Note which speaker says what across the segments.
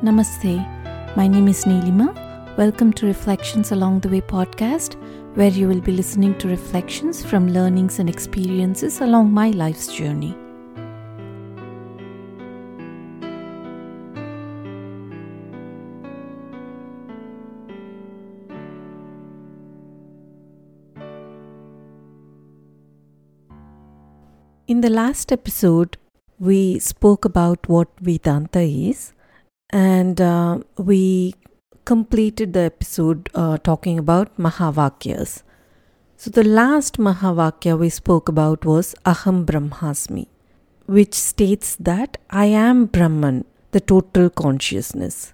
Speaker 1: Namaste. My name is Neelima. Welcome to Reflections Along the Way podcast, where you will be listening to reflections from learnings and experiences along my life's journey. In the last episode, we spoke about what Vedanta is, and uh, we completed the episode uh, talking about Mahavakyas. So, the last Mahavakya we spoke about was Aham Brahmasmi, which states that I am Brahman, the total consciousness.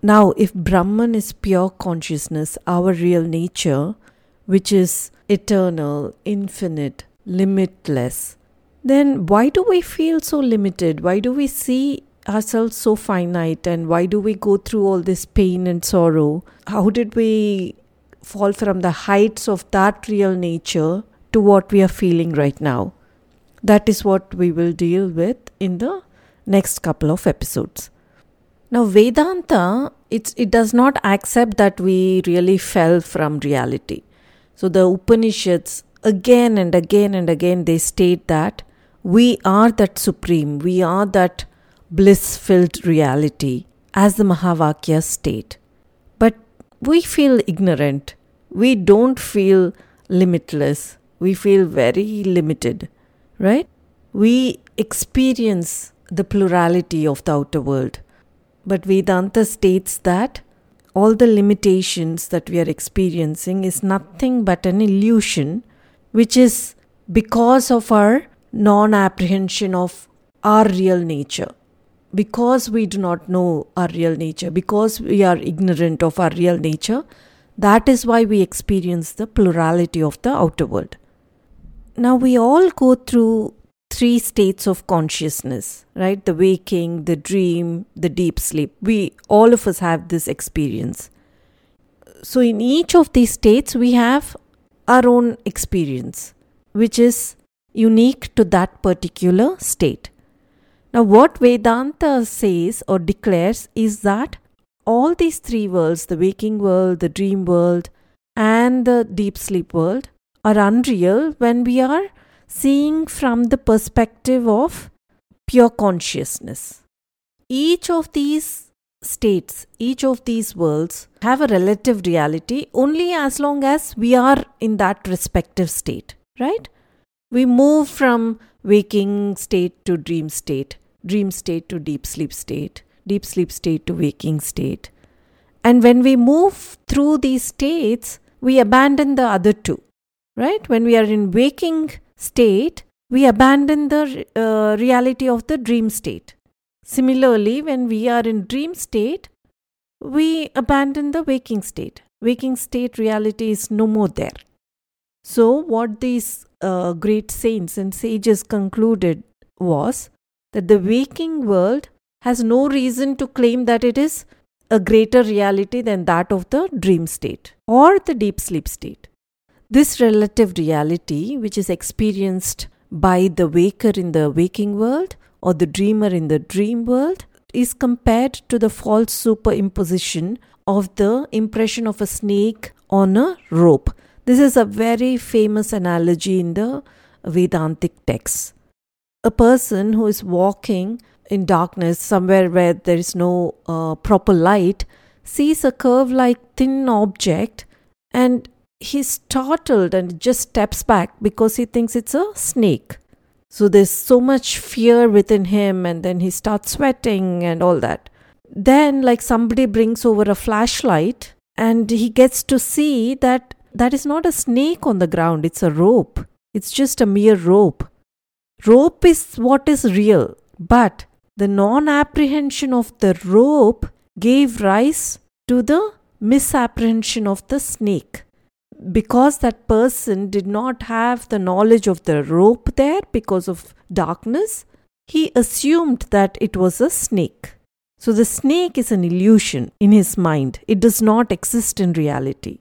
Speaker 1: Now, if Brahman is pure consciousness, our real nature, which is eternal, infinite, limitless, then why do we feel so limited? Why do we see ourselves so finite? And why do we go through all this pain and sorrow? How did we fall from the heights of that real nature to what we are feeling right now? That is what we will deal with in the next couple of episodes. Now, Vedanta, it's, it does not accept that we really fell from reality. So, the Upanishads again and again and again they state that we are that supreme, we are that bliss filled reality, as the Mahavakyas state. But we feel ignorant, we don't feel limitless, we feel very limited, right? We experience the plurality of the outer world. But Vedanta states that all the limitations that we are experiencing is nothing but an illusion, which is because of our non apprehension of our real nature. Because we do not know our real nature, because we are ignorant of our real nature, that is why we experience the plurality of the outer world. Now, we all go through three states of consciousness, right? The waking, the dream, the deep sleep. We, all of us, have this experience. So, in each of these states, we have our own experience, which is unique to that particular state. Now, what Vedanta says or declares is that all these three worlds the waking world, the dream world, and the deep sleep world are unreal when we are seeing from the perspective of pure consciousness. Each of these states, each of these worlds have a relative reality only as long as we are in that respective state, right? We move from waking state to dream state, dream state to deep sleep state, deep sleep state to waking state. And when we move through these states, we abandon the other two, right? When we are in waking state, we abandon the uh, reality of the dream state. Similarly, when we are in dream state, we abandon the waking state. Waking state reality is no more there. So, what these uh, great saints and sages concluded was that the waking world has no reason to claim that it is a greater reality than that of the dream state or the deep sleep state. This relative reality, which is experienced by the waker in the waking world or the dreamer in the dream world, is compared to the false superimposition of the impression of a snake on a rope this is a very famous analogy in the Vedantic texts. A person who is walking in darkness somewhere where there is no uh, proper light sees a curve like thin object and he's startled and just steps back because he thinks it's a snake. So there's so much fear within him, and then he starts sweating and all that. Then, like somebody brings over a flashlight, and he gets to see that that is not a snake on the ground, it's a rope. It's just a mere rope. Rope is what is real, but the non apprehension of the rope gave rise to the misapprehension of the snake. Because that person did not have the knowledge of the rope there because of darkness, he assumed that it was a snake. So the snake is an illusion in his mind, it does not exist in reality.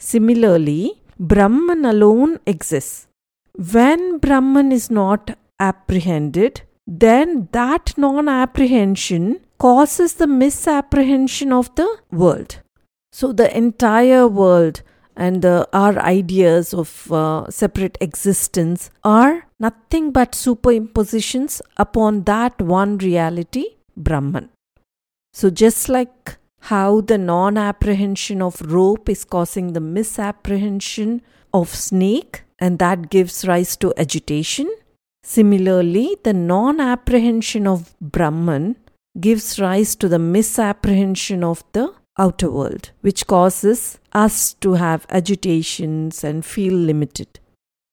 Speaker 1: Similarly, Brahman alone exists. When Brahman is not apprehended, then that non apprehension causes the misapprehension of the world. So, the entire world and uh, our ideas of uh, separate existence are nothing but superimpositions upon that one reality, Brahman. So, just like how the non apprehension of rope is causing the misapprehension of snake, and that gives rise to agitation. Similarly, the non apprehension of Brahman gives rise to the misapprehension of the outer world, which causes us to have agitations and feel limited.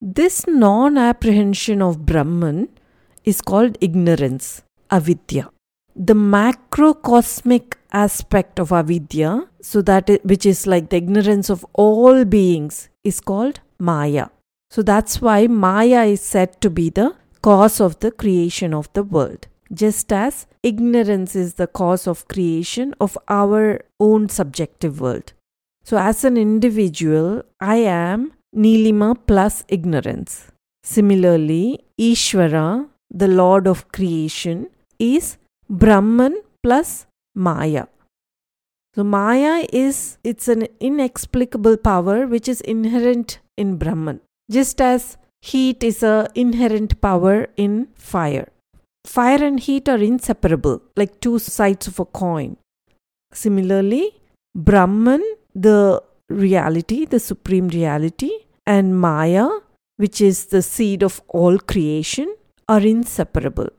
Speaker 1: This non apprehension of Brahman is called ignorance, avidya. The macrocosmic aspect of avidya, so that it, which is like the ignorance of all beings, is called maya. So that's why maya is said to be the cause of the creation of the world just as ignorance is the cause of creation of our own subjective world. So, as an individual, I am Neelima plus ignorance. Similarly, Ishvara, the Lord of creation, is Brahman plus Maya. So Maya is it's an inexplicable power which is inherent in Brahman. Just as heat is a inherent power in fire. Fire and heat are inseparable, like two sides of a coin. Similarly, Brahman, the reality, the supreme reality, and Maya, which is the seed of all creation, are inseparable.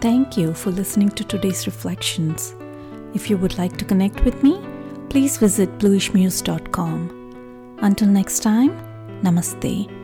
Speaker 2: Thank you for listening to today's reflections. If you would like to connect with me, please visit bluishmuse.com. Until next time, Namaste.